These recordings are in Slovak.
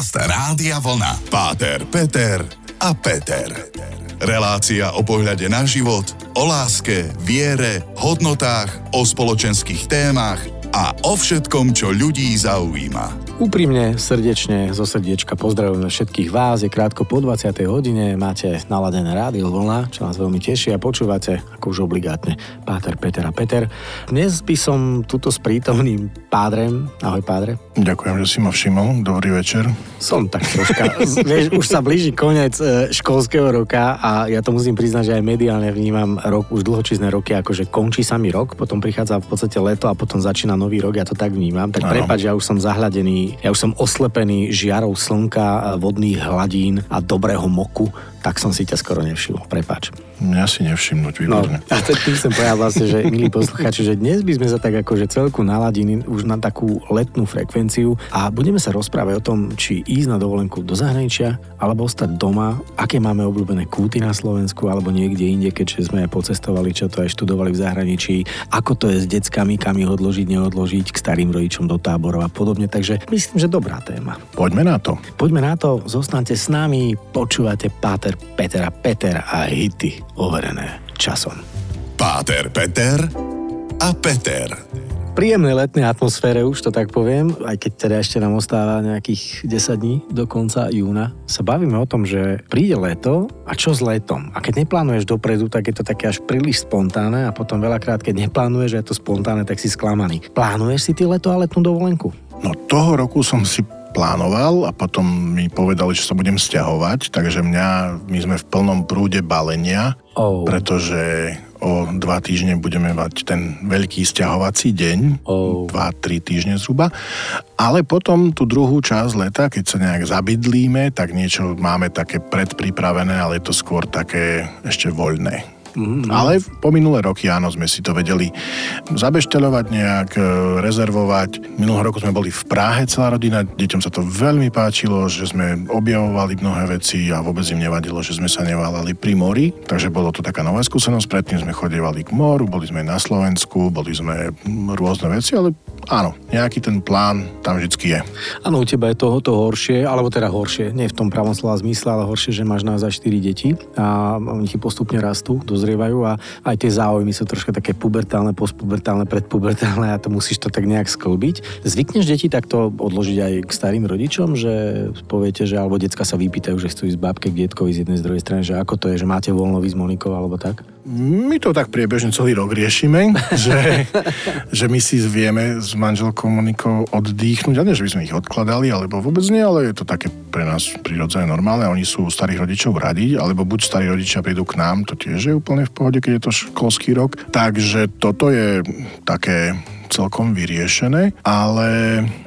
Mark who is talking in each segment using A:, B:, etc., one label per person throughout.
A: Podcast Rádia Vlna. Páter, Peter a Peter. Relácia o pohľade na život, o láske, viere, hodnotách, o spoločenských témach a o všetkom, čo ľudí zaujíma.
B: Úprimne, srdečne, zo srdiečka pozdravujeme všetkých vás. Je krátko po 20. hodine, máte naladené rádio Vlna, čo nás veľmi teší a počúvate, ako už obligátne, Páter, Peter a Peter. Dnes by som tuto s prítomným pádrem, ahoj pádre.
C: Ďakujem, že si ma všimol, dobrý večer.
B: Som tak troška, vieš, už sa blíži koniec e, školského roka a ja to musím priznať, že aj mediálne vnímam rok, už dlhočízne roky, akože končí sa mi rok, potom prichádza v podstate leto a potom začína nový rok, ja to tak vnímam. Tak prepáč, ja už som zahladený ja už som oslepený žiarou slnka, vodných hladín a dobrého moku tak som si ťa skoro nevšimol. Prepáč.
C: Mňa si nevšimnúť, výborne.
B: No, a tým som povedal vlastne, že milí posluchači, že dnes by sme sa tak akože celku naladili už na takú letnú frekvenciu a budeme sa rozprávať o tom, či ísť na dovolenku do zahraničia alebo ostať doma, aké máme obľúbené kúty na Slovensku alebo niekde inde, keďže sme pocestovali, čo to aj študovali v zahraničí, ako to je s deckami, kam ich odložiť, neodložiť k starým rodičom do táborov a podobne. Takže myslím, že dobrá téma.
C: Poďme na to.
B: Poďme na to, zostanete s nami, počúvate Páter Páter, Peter a Peter a hity overené časom.
A: Páter, Peter a Peter.
B: Príjemnej letnej atmosfére už to tak poviem, aj keď teda ešte nám ostáva nejakých 10 dní do konca júna, sa bavíme o tom, že príde leto a čo s letom? A keď neplánuješ dopredu, tak je to také až príliš spontánne a potom veľakrát, keď neplánuješ, že je to spontánne, tak si sklamaný. Plánuješ si ty leto a letnú dovolenku?
C: No toho roku som si plánoval a potom mi povedali, že sa budem stiahovať, takže mňa, my sme v plnom prúde balenia, oh. pretože o dva týždne budeme mať ten veľký stiahovací deň, oh. dva, tri týždne zhruba. Ale potom tú druhú časť leta, keď sa nejak zabydlíme, tak niečo máme také predpripravené, ale je to skôr také ešte voľné. Mm-hmm. Ale po minulé roky áno, sme si to vedeli zabešteľovať nejak, e, rezervovať. Minulého roku sme boli v Prahe celá rodina, deťom sa to veľmi páčilo, že sme objavovali mnohé veci a vôbec im nevadilo, že sme sa neválali pri mori, takže bolo to taká nová skúsenosť. Predtým sme chodievali k moru, boli sme na Slovensku, boli sme rôzne veci, ale áno, nejaký ten plán tam vždy je.
B: Áno, u teba je toho to horšie, alebo teda horšie, nie v tom pravom slova zmysle, ale horšie, že máš naozaj 4 deti a oni ti postupne rastú, dozrievajú a aj tie záujmy sú troška také pubertálne, postpubertálne, predpubertálne a to musíš to tak nejak sklbiť. Zvykneš deti takto odložiť aj k starým rodičom, že poviete, že alebo decka sa vypýtajú, že chcú ísť babke k detkovi z jednej z druhej strany, že ako to je, že máte voľno s Monikou alebo tak?
C: My to tak priebežne celý rok riešime, že, že my si vieme s manželkou Monikou oddychnúť, a nie, že by sme ich odkladali, alebo vôbec nie, ale je to také pre nás prirodzené normálne. Oni sú starých rodičov radi, alebo buď starí rodičia prídu k nám, to tiež je úplne v pohode, keď je to školský rok. Takže toto je také celkom vyriešené, ale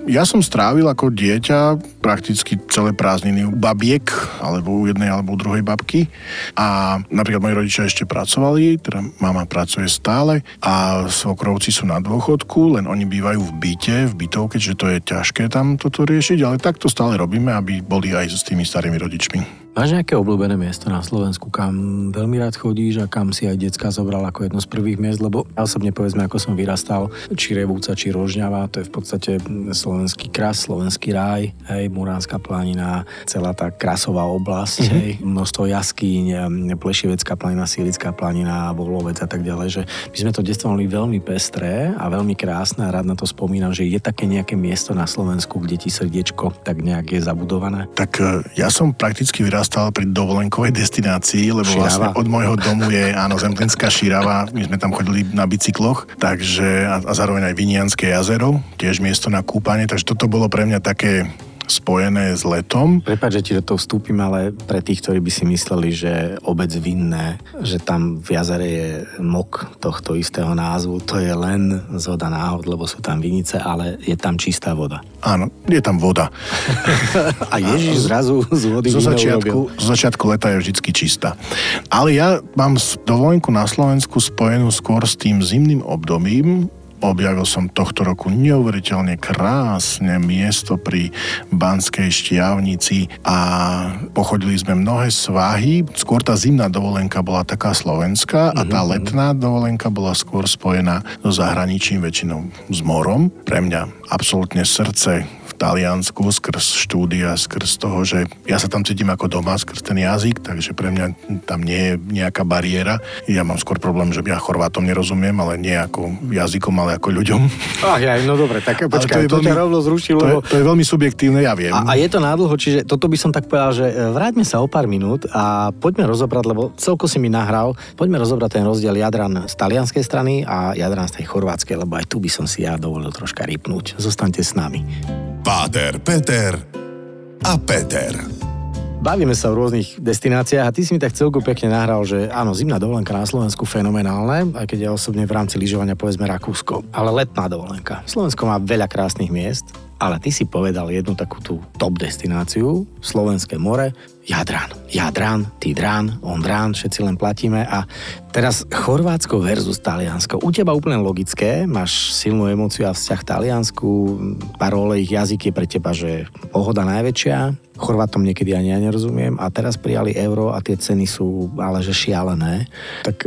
C: ja som strávil ako dieťa prakticky celé prázdniny u babiek, alebo u jednej, alebo u druhej babky. A napríklad moji rodičia ešte pracovali, teda mama pracuje stále a svokrovci sú na dôchodku, len oni bývajú v byte, v bytovke, že to je ťažké tam toto riešiť, ale takto stále robíme, aby boli aj s tými starými rodičmi.
B: Máš nejaké obľúbené miesto na Slovensku, kam veľmi rád chodíš a kam si aj decka zobral ako jedno z prvých miest, lebo ja osobne povedzme, ako som vyrastal, či Revúca, či Rožňava, to je v podstate slovenský kras, slovenský ráj, hej, Muránska planina, celá tá krasová oblasť, mm-hmm. hej, množstvo jaskýň, Plešivecká planina, Silická planina, Volovec a tak ďalej, že my sme to detstvo mali veľmi pestré a veľmi krásne a rád na to spomínam, že je také nejaké miesto na Slovensku, kde ti srdiečko tak nejak je zabudované.
C: Tak e, ja som prakticky vyrastal zastal pri dovolenkovej destinácii, lebo Širava. vlastne od môjho domu je, áno, Zemplinská Širava, my sme tam chodili na bicykloch, takže a, a zároveň aj Vinianské jazero, tiež miesto na kúpanie, takže toto bolo pre mňa také spojené s letom.
B: Prepač, že ti do toho vstúpim, ale pre tých, ktorí by si mysleli, že obec vinné, že tam v jazere je mok tohto istého názvu, to je len zhoda náhod, lebo sú tam vinice, ale je tam čistá voda.
C: Áno, je tam voda.
B: A Ježiš zrazu z vody
C: zo začiatku, zo začiatku leta je vždy čistá. Ale ja mám dovolenku na Slovensku spojenú skôr s tým zimným obdobím, Objavil som tohto roku neuveriteľne krásne miesto pri Banskej štiavnici a pochodili sme mnohé svahy. Skôr tá zimná dovolenka bola taká slovenská a tá mhm, mhm. letná dovolenka bola skôr spojená so zahraničím, väčšinou s morom. Pre mňa absolútne srdce Taliansku skrz štúdia, skrz toho, že ja sa tam cítim ako doma, skrz ten jazyk, takže pre mňa tam nie je nejaká bariéra. Ja mám skôr problém, že ja Chorvátom nerozumiem, ale nie ako jazykom, ale ako ľuďom.
B: Ach, ja, no dobre, tak počkaj, to, je to ťa rovno zrušilo.
C: To, je, to je veľmi subjektívne, ja viem.
B: A, a je to nádlho, čiže toto by som tak povedal, že e, vráťme sa o pár minút a poďme rozobrať, lebo celko si mi nahral, poďme rozobrať ten rozdiel Jadran z talianskej strany a Jadran z tej chorvátskej, lebo aj tu by som si ja dovolil troška rypnúť. Zostaňte s nami.
A: Páter, Peter a Peter.
B: Bavíme sa o rôznych destináciách a ty si mi tak celku pekne nahral, že áno, zimná dovolenka na Slovensku fenomenálne, aj keď ja osobne v rámci lyžovania povedzme Rakúsko, ale letná dovolenka. Slovensko má veľa krásnych miest, ale ty si povedal jednu takú tú top destináciu, Slovenské more, Jadran. Jadran, Tidran, Ondrán, všetci len platíme a teraz Chorvátsko versus Taliansko. U teba úplne logické, máš silnú emóciu a vzťah Taliansku, parole ich jazyk je pre teba, že pohoda najväčšia, Chorvátom niekedy ani ja nerozumiem a teraz prijali euro a tie ceny sú ale že šialené. Tak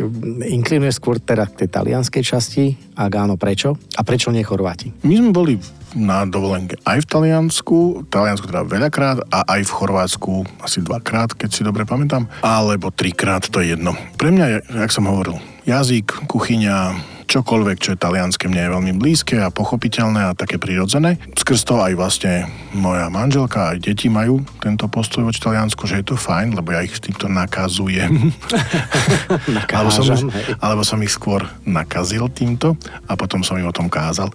B: inklinuješ skôr teda k tej talianskej časti, ak áno, prečo? A prečo nie Chorváti?
C: My sme boli na dovolenke aj v Taliansku, Taliansku teda veľakrát a aj v Chorvátsku asi dvakrát, keď si dobre pamätám, alebo trikrát, to je jedno. Pre mňa, jak som hovoril, jazyk, kuchyňa, čokoľvek, čo je talianské, mne je veľmi blízke a pochopiteľné a také prirodzené. Skrz to aj vlastne moja manželka aj deti majú tento postoj voči Taliansku, že je to fajn, lebo ja ich týmto nakazujem. alebo, som, alebo som ich skôr nakazil týmto a potom som im o tom kázal.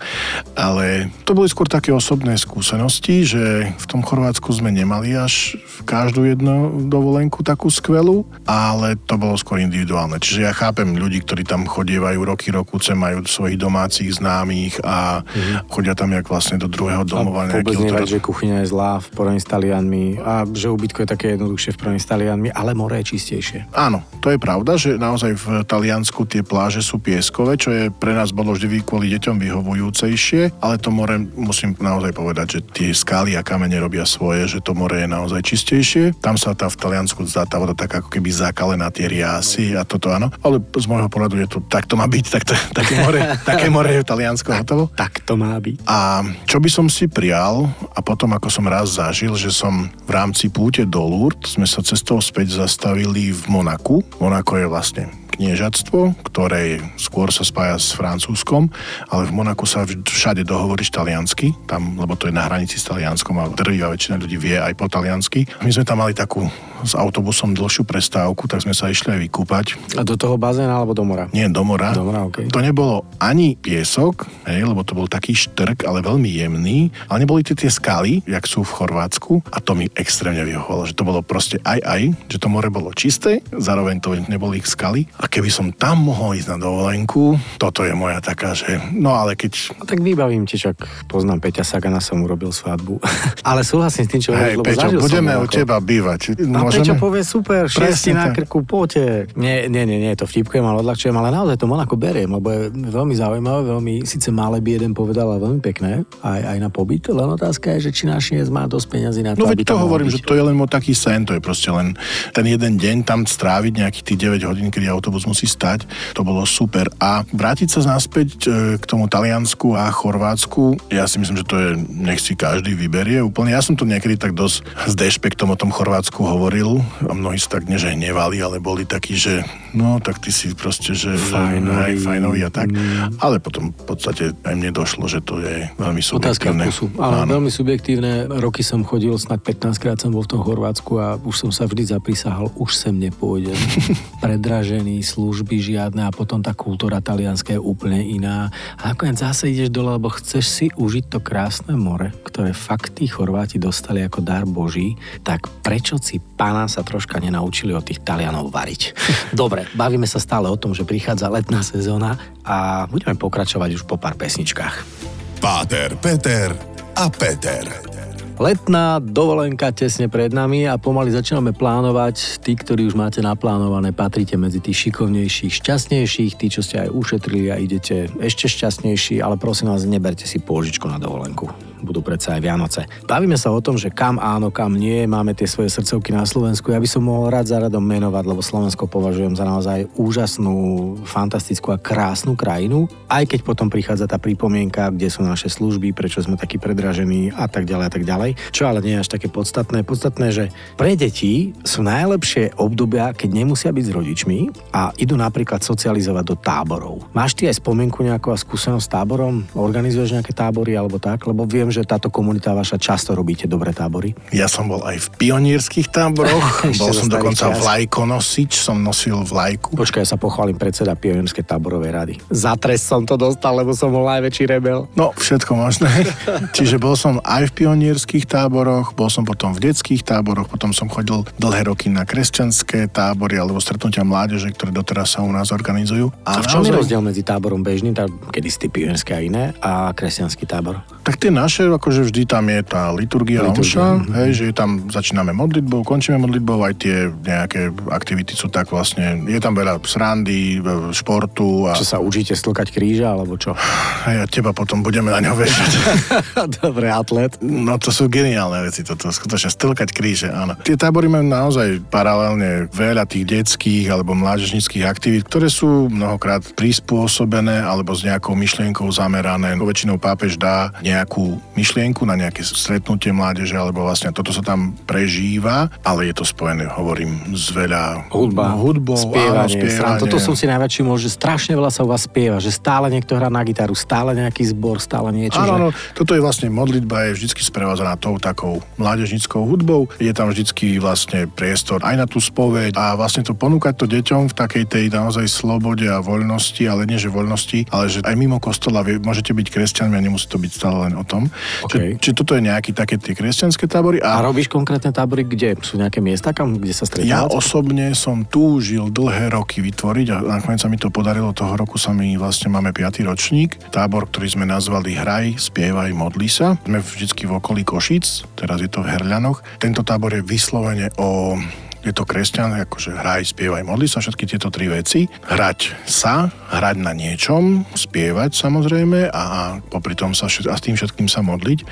C: Ale to boli skôr také osobné skúsenosti, že v tom Chorvátsku sme nemali až každú jednu dovolenku takú skvelú, ale to bolo skôr individuálne. Čiže ja chápem ľudí, ktorí tam chodievajú roky, roku Kúce majú svojich domácich známych a mm-hmm. chodia tam jak vlastne do druhého domova.
B: A vôbec nevať, že kuchyňa je zlá v porovnaní s Talianmi a že ubytko je také jednoduchšie v porovnaní s Talianmi, ale more je čistejšie.
C: Áno, to je pravda, že naozaj v Taliansku tie pláže sú pieskové, čo je pre nás bolo vždy kvôli deťom vyhovujúcejšie, ale to more musím naozaj povedať, že tie skály a kamene robia svoje, že to more je naozaj čistejšie. Tam sa tá v Taliansku zdá tá voda tak ako keby zakalená tie riasy a toto áno, ale z môjho pohľadu je to, tak to má byť, tak to, také more, také more je v Taliansku hotovo.
B: Tak to má byť.
C: A čo by som si prial, a potom ako som raz zažil, že som v rámci púte do Lourdes, sme sa cestou späť zastavili v Monaku. Monako je vlastne kniežatstvo, ktoré skôr sa spája s Francúzskom, ale v Monaku sa všade dohovoríš taliansky, tam, lebo to je na hranici s Talianskom a drvivá väčšina ľudí vie aj po taliansky. My sme tam mali takú s autobusom dlhšiu prestávku, tak sme sa išli aj vykúpať.
B: A do toho bazéna alebo do mora?
C: Nie, do mora.
B: Do mora okay.
C: To nebolo ani piesok, hej, lebo to bol taký štrk, ale veľmi jemný, ale neboli tie, tie skaly, jak sú v Chorvátsku a to mi extrémne vyhovovalo, že to bolo proste aj aj, že to more bolo čisté, zároveň to neboli ich skaly a keby som tam mohol ísť na dovolenku, toto je moja taká, že no ale keď...
B: No, tak vybavím ti, čak poznám Peťa Sagana, som urobil svadbu. ale súhlasím s tým, čo
C: Hej, Peťo, budeme u teba bývať.
B: Môžeme? Prečo povie super, šiesti na krku, poďte. Nie, nie, nie, nie, to vtipkujem, ale odľahčujem, ale naozaj to Monako beriem, lebo je veľmi zaujímavé, veľmi, síce malé by jeden povedal, ale veľmi pekné, aj, aj na pobyt, len otázka je, že či náš má dosť peňazí na
C: to,
B: No
C: veď to hovorím, byť. že to je len taký sen, to je proste len ten jeden deň tam stráviť nejakých tých 9 hodín, kedy autobus musí stať, to bolo super. A vrátiť sa naspäť e, k tomu Taliansku a Chorvátsku, ja si myslím, že to je, nech si každý vyberie úplne. Ja som to niekedy tak dosť s dešpektom o tom Chorvátsku hovoril, a mnohí sa tak neže hnevali, ale boli takí, že no tak ty si proste, že fajnový, aj fajnový a tak. Mm. Ale potom v podstate aj mne došlo, že to je veľmi subjektívne.
B: Otázka vkusu. Áno, Áno. veľmi subjektívne. Roky som chodil, snad 15 krát som bol v tom Chorvátsku a už som sa vždy zaprisahal, už sem nepôjdem. Predražený, služby žiadne a potom tá kultúra talianská je úplne iná. A nakoniec zase ideš dole, lebo chceš si užiť to krásne more, ktoré fakt tí Chorváti dostali ako dar Boží, tak prečo si pána sa troška nenaučili od tých Talianov variť. Dobre, bavíme sa stále o tom, že prichádza letná sezóna a budeme pokračovať už po pár pesničkách.
A: Páter, Peter a Peter.
B: Letná dovolenka tesne pred nami a pomaly začíname plánovať. Tí, ktorí už máte naplánované, patríte medzi tých šikovnejších, šťastnejších, tí, čo ste aj ušetrili a idete ešte šťastnejší, ale prosím vás, neberte si pôžičku na dovolenku budú predsa aj Vianoce. Bavíme sa o tom, že kam áno, kam nie, máme tie svoje srdcovky na Slovensku. Ja by som mohol rád za radom menovať, lebo Slovensko považujem za naozaj úžasnú, fantastickú a krásnu krajinu, aj keď potom prichádza tá pripomienka, kde sú naše služby, prečo sme takí predražení a tak ďalej a tak ďalej. Čo ale nie je až také podstatné. Podstatné, že pre deti sú najlepšie obdobia, keď nemusia byť s rodičmi a idú napríklad socializovať do táborov. Máš ty aj spomienku nejakú a skúsenosť s táborom? Organizuješ nejaké tábory alebo tak? Lebo viem, že táto komunita vaša často robíte dobré tábory.
C: Ja som bol aj v pionierských táboroch, bol som dokonca čas. vlajkonosič, som nosil vlajku.
B: Počkaj, ja sa pochválim predseda pionierskej táborovej rady. Za trest som to dostal, lebo som bol najväčší rebel.
C: No, všetko možné. Čiže bol som aj v pionierských táboroch, bol som potom v detských táboroch, potom som chodil dlhé roky na kresťanské tábory alebo stretnutia mládeže, ktoré doteraz sa u nás organizujú.
B: A, a v čom naozaj... je rozdiel medzi táborom bežným, tá, kedy si pionierské a iné, a kresťanský tábor?
C: Tak tie naše, akože vždy tam je tá liturgia, liturgia. omša, hej, že tam začíname modlitbou, končíme modlitbou, aj tie nejaké aktivity sú tak vlastne, je tam veľa srandy, športu.
B: A... Čo sa učíte stlkať kríža, alebo čo?
C: Hej, a teba potom budeme na ňo vešať.
B: Dobre, atlet.
C: No to sú geniálne veci, toto skutočne stlkať kríže, áno. Tie tábory majú naozaj paralelne veľa tých detských alebo mládežnických aktivít, ktoré sú mnohokrát prispôsobené alebo s nejakou myšlienkou zamerané. Väčšinou pápež dá nejakú myšlienku na nejaké stretnutie mládeže, alebo vlastne toto sa tam prežíva, ale je to spojené, hovorím, s veľa
B: hudba,
C: hudbou,
B: spievanie, áno, spievanie. Toto som si najväčší môže, strašne veľa sa u vás spieva, že stále niekto hrá na gitaru, stále nejaký zbor, stále niečo.
C: Áno,
B: že...
C: no, toto je vlastne modlitba, je vždy sprevádzaná tou takou mládežnickou hudbou. Je tam vždy vlastne priestor aj na tú spoveď a vlastne to ponúkať to deťom v takej tej naozaj slobode a voľnosti, ale nie že voľnosti, ale že aj mimo kostola vie, môžete byť kresťanmi a nemusí to byť stále len o tom. Okay. Či, či toto je nejaký také tie kresťanské tábory.
B: A, a robíš konkrétne tábory, kde sú nejaké miesta, kam, kde sa stretávate?
C: Ja osobne som túžil dlhé roky vytvoriť a nakoniec sa mi to podarilo. Toho roku sa mi vlastne máme 5. ročník. Tábor, ktorý sme nazvali Hraj, spievaj, modli sa. Sme vždycky v okolí Košic, teraz je to v Herľanoch. Tento tábor je vyslovene o je to kresťan, akože hraj, spievaj, modli sa, všetky tieto tri veci. Hrať sa, hrať na niečom, spievať samozrejme a, a popri tom sa a s tým všetkým sa modliť.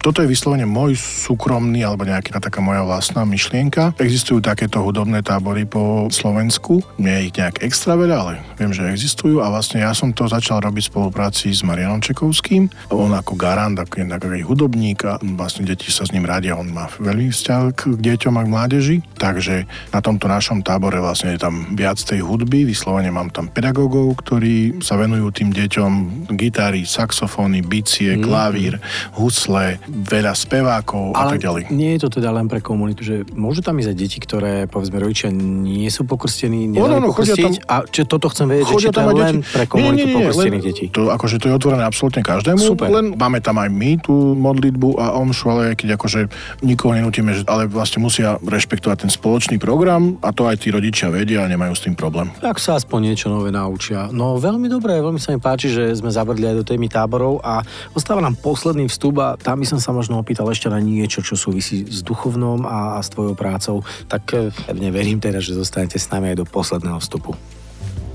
C: Toto je vyslovene môj súkromný alebo nejaká taká moja vlastná myšlienka. Existujú takéto hudobné tábory po Slovensku. Nie je ich nejak extra veľa, ale viem, že existujú a vlastne ja som to začal robiť v spolupráci s Marianom Čekovským. On ako garant, ako, ako hudobník a vlastne deti sa s ním radia. On má veľmi vzťah k deťom a k mládeži. Takže na tomto našom tábore vlastne je tam viac tej hudby. Vyslovene mám tam pedagógov, ktorí sa venujú tým deťom gitary, saxofóny, bicie, mm. klavír, husle, veľa spevákov Ale a tak ďalej.
B: nie je to teda len pre komunitu, že môžu tam ísť aj deti, ktoré povedzme rodičia nie sú pokrstení, nedali no, no, pokrstiť? Tam, a či toto chcem vedieť, že či to je len deti. pre komunitu nie, nie, nie, pokrstených detí?
C: To, akože to je otvorené absolútne každému, Super. len máme tam aj my tú modlitbu a omšu, ale keď akože nikoho nenutíme, že, ale vlastne musia rešpektovať ten spoločný program a to aj tí rodičia vedia a nemajú s tým problém.
B: Tak sa aspoň niečo nové naučia. No veľmi dobré, veľmi sa mi páči, že sme zabrdli aj do témy táborov a ostáva nám posledný vstup a tam by som sa možno opýtal ešte na niečo, čo súvisí s duchovnom a, a s tvojou prácou, tak eh, pevne verím teda, že zostanete s nami aj do posledného vstupu.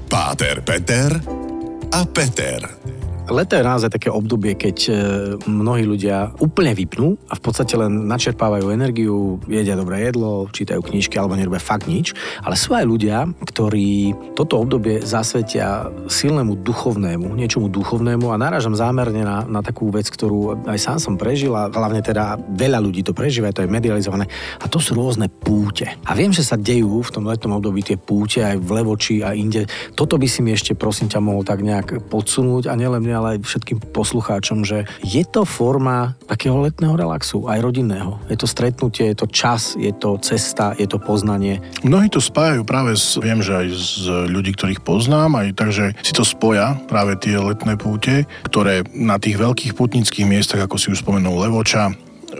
A: Páter Peter a Peter.
B: Leto je naozaj také obdobie, keď e, mnohí ľudia úplne vypnú a v podstate len načerpávajú energiu, jedia dobré jedlo, čítajú knižky alebo nerobia fakt nič. Ale sú aj ľudia, ktorí toto obdobie zasvetia silnému duchovnému, niečomu duchovnému a náražam zámerne na, na takú vec, ktorú aj sám som prežil a hlavne teda veľa ľudí to prežíva, to je medializované a to sú rôzne púte. A viem, že sa dejú v tom letnom období tie púte aj v Levoči a inde. Toto by si mi ešte prosím ťa mohol tak nejak podsunúť a nielen ale aj všetkým poslucháčom, že je to forma takého letného relaxu, aj rodinného. Je to stretnutie, je to čas, je to cesta, je to poznanie.
C: Mnohí to spájajú práve s, viem, že aj z ľudí, ktorých poznám, aj takže si to spoja práve tie letné púte, ktoré na tých veľkých putnických miestach, ako si už spomenul Levoča,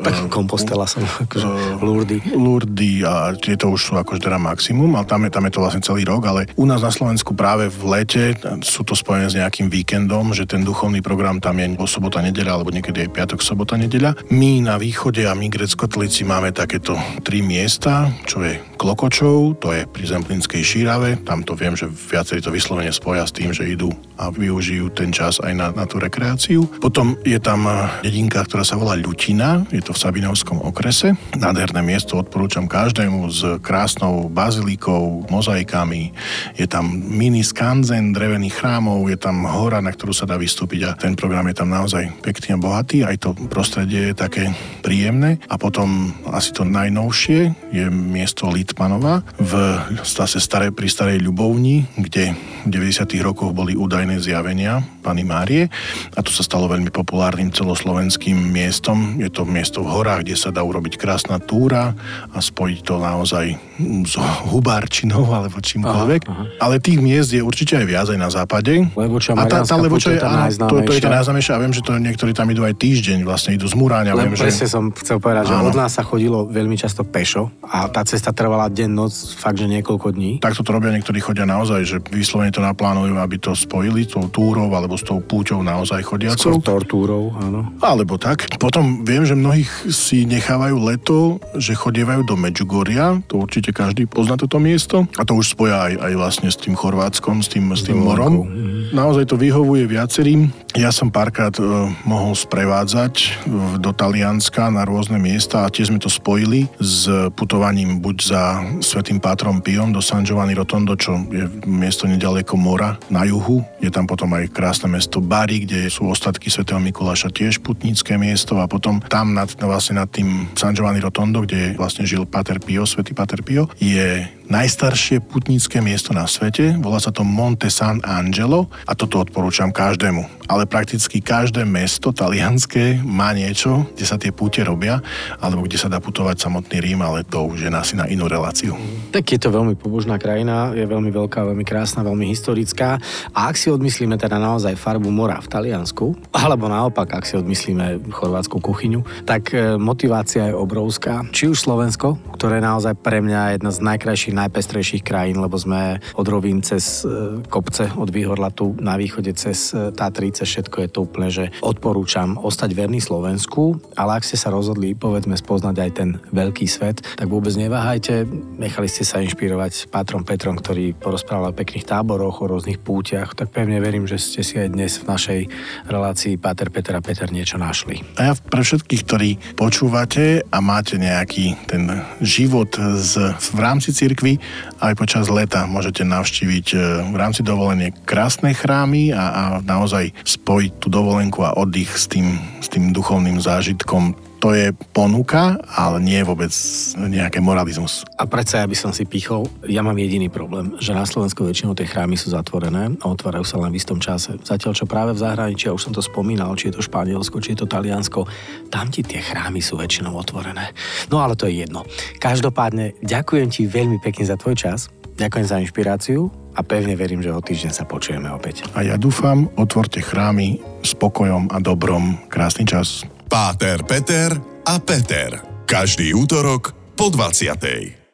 B: Tak Kompostela som, akože Lurdy.
C: Lurdy a tieto už sú akože teda maximum, ale tam je, tam je to vlastne celý rok, ale u nás na Slovensku práve v lete sú to spojené s nejakým víkendom, že ten duchovný program tam je sobota, nedeľa, alebo niekedy aj piatok, sobota, nedeľa. My na východe a my greckotlíci máme takéto tri miesta, čo je Klokočov, to je pri Zemplínskej šírave, tam to viem, že viacerí to vyslovene spoja s tým, že idú a využijú ten čas aj na, na tú rekreáciu. Potom je tam dedinka, ktorá sa volá Ľutina, je to v Sabinovskom okrese. Nádherné miesto odporúčam každému s krásnou bazilikou, mozaikami. Je tam mini skanzen drevených chrámov, je tam hora, na ktorú sa dá vystúpiť a ten program je tam naozaj pekný a bohatý. Aj to prostredie je také príjemné. A potom asi to najnovšie je miesto Litmanova v zase staré, pri starej Ľubovni, kde v 90. rokoch boli údajné zjavenia Pany Márie a to sa stalo veľmi populárnym celoslovenským miestom. Je to miesto v horách, kde sa dá urobiť krásna túra a spojiť to naozaj s hubárčinou alebo čímkoľvek. Aha, aha. Ale tých miest je určite aj viac aj na západe.
B: Levoča, a tá, tá Levoča je, áno,
C: to, to je to najznámejšie a viem, že to niektorí tam idú aj týždeň, vlastne idú z Muráňa.
B: Len viem, presne že... som chcel povedať, že áno. od nás sa chodilo veľmi často pešo a tá cesta trvala deň, noc, fakt, že niekoľko dní.
C: Tak to robia niektorí chodia naozaj, že vyslovene to naplánujú, aby to spojili tou túrou alebo s tou púťou naozaj chodiacou.
B: S tortúrou, áno.
C: Alebo tak. Potom viem, že mnohých si nechávajú leto, že chodievajú do Medžugoria, to určite každý pozná toto miesto. A to už spoja aj, aj vlastne s tým Chorvátskom, s tým, s tým morom. Mhm. Naozaj to vyhovuje viacerým. Ja som párkrát uh, mohol sprevádzať uh, do Talianska na rôzne miesta a tiež sme to spojili s putovaním buď za Svetým Pátrom Piom do San Giovanni Rotondo, čo je miesto nedaleko mora na juhu. Je tam potom aj krásne mesto Bari, kde sú ostatky Svetého Mikuláša tiež putnícke miesto a potom tam nad, vlastne nad tým San Giovanni Rotondo, kde vlastne žil Pater Pio, Svetý Pater Pio, je najstaršie putnícke miesto na svete. Volá sa to Monte San Angelo a toto odporúčam každému. Ale prakticky každé mesto talianské má niečo, kde sa tie púte robia, alebo kde sa dá putovať samotný Rím, ale to už je asi na inú reláciu.
B: Tak je to veľmi pobožná krajina, je veľmi veľká, veľmi krásna, veľmi historická. A ak si odmyslíme teda naozaj farbu mora v Taliansku, alebo naopak, ak si odmyslíme chorvátsku kuchyňu, tak e, motivácia je obrovská. Či už Slovensko, ktoré je naozaj pre mňa jedna z najkrajších najpestrejších krajín, lebo sme od Rovín cez e, kopce, od Výhorlatu na východe cez e, Tatrice, všetko je to úplne, že odporúčam ostať verný Slovensku, ale ak ste sa rozhodli, povedzme, spoznať aj ten veľký svet, tak vôbec neváhajte, nechali ste sa inšpirovať Pátrom Petrom, ktorý porozprával o pekných táboroch, o rôznych púťach, tak pevne verím, že ste si aj dnes v našej relácii Páter Peter a Peter niečo našli.
C: A ja pre všetkých, ktorí počúvate a máte nejaký ten život z, v rámci cirkvi, cirkvi. Aj počas leta môžete navštíviť e, v rámci dovolenie krásne chrámy a, a naozaj spojiť tú dovolenku a oddych s tým, s tým duchovným zážitkom to je ponuka, ale nie je vôbec nejaký moralizmus.
B: A predsa ja by som si pichol, ja mám jediný problém, že na Slovensku väčšinou tie chrámy sú zatvorené a otvárajú sa len v istom čase. Zatiaľ, čo práve v zahraničí, ja už som to spomínal, či je to Španielsko, či je to Taliansko, tam ti tie chrámy sú väčšinou otvorené. No ale to je jedno. Každopádne, ďakujem ti veľmi pekne za tvoj čas, ďakujem za inšpiráciu a pevne verím, že o týždeň sa počujeme opäť.
C: A ja dúfam, otvorte chrámy s pokojom a dobrom. Krásny čas.
A: Páter, Peter a Peter. Každý útorok po 20.